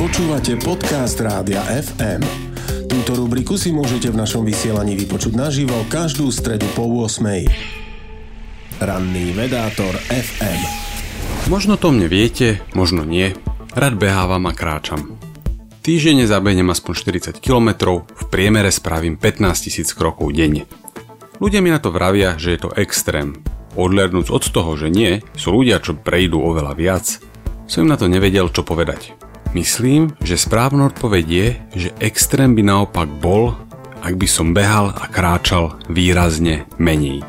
Počúvate podcast Rádia FM. Túto rubriku si môžete v našom vysielaní vypočuť naživo každú stredu po 8. Ranný vedátor FM. Možno to mne viete, možno nie. Rád behávam a kráčam. Týždenne zabehnem aspoň 40 km, v priemere spravím 15 000 krokov denne. Ľudia mi na to vravia, že je to extrém. Odľadnúc od toho, že nie, sú ľudia, čo prejdú oveľa viac, som na to nevedel, čo povedať. Myslím, že správna odpoveď je, že extrém by naopak bol, ak by som behal a kráčal výrazne menej.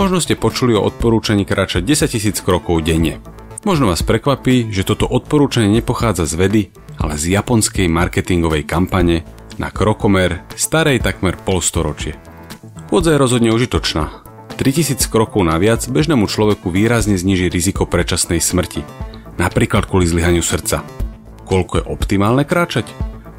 Možno ste počuli o odporúčaní kráčať 10 000 krokov denne. Možno vás prekvapí, že toto odporúčanie nepochádza z vedy, ale z japonskej marketingovej kampane na krokomer starej takmer polstoročie. Vodza je rozhodne užitočná. 3000 krokov naviac bežnému človeku výrazne zniží riziko predčasnej smrti, napríklad kvôli zlyhaniu srdca. Koľko je optimálne kráčať?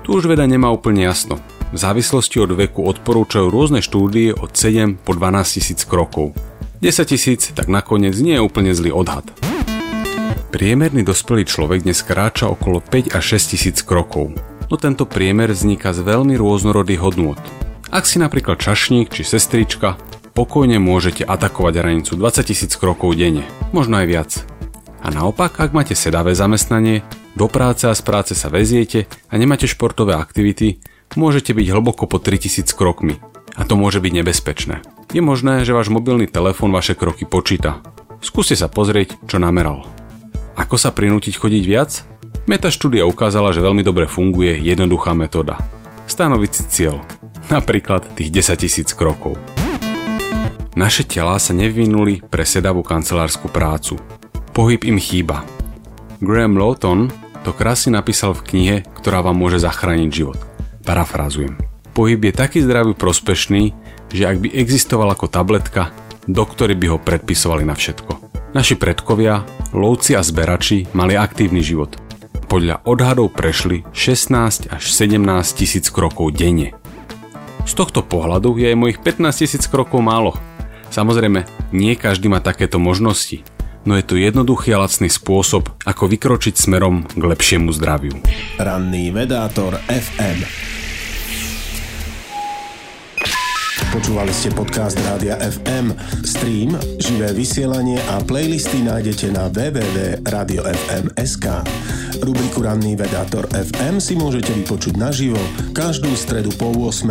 Tu už veda nemá úplne jasno. V závislosti od veku odporúčajú rôzne štúdie od 7 po 12 tisíc krokov. 10 tisíc tak nakoniec nie je úplne zlý odhad. Priemerný dospelý človek dnes kráča okolo 5 až 6 tisíc krokov, no tento priemer vzniká z veľmi rôznorodých hodnôt. Ak si napríklad čašník či sestrička, pokojne môžete atakovať hranicu 20 tisíc krokov denne, možno aj viac. A naopak, ak máte sedavé zamestnanie, do práce a z práce sa veziete a nemáte športové aktivity, môžete byť hlboko po 3000 krokmi. A to môže byť nebezpečné. Je možné, že váš mobilný telefón vaše kroky počíta. Skúste sa pozrieť, čo nameral. Ako sa prinútiť chodiť viac? Meta štúdia ukázala, že veľmi dobre funguje jednoduchá metóda. Stanoviť si cieľ. Napríklad tých 10 000 krokov. Naše telá sa nevyvinuli pre sedavú kancelárskú prácu. Pohyb im chýba. Graham Lawton to krásne napísal v knihe, ktorá vám môže zachrániť život. Parafrázujem. Pohyb je taký zdravý prospešný, že ak by existoval ako tabletka, doktori by ho predpisovali na všetko. Naši predkovia, lovci a zberači mali aktívny život. Podľa odhadov prešli 16 až 17 tisíc krokov denne. Z tohto pohľadu je aj mojich 15 tisíc krokov málo. Samozrejme, nie každý má takéto možnosti, no je to jednoduchý a lacný spôsob, ako vykročiť smerom k lepšiemu zdraviu. Ranný vedátor FM. Počúvali ste podcast Rádia FM. Stream, živé vysielanie a playlisty nájdete na www.radiofm.sk. Rubriku Ranný vedátor FM si môžete vypočuť naživo každú stredu po 8.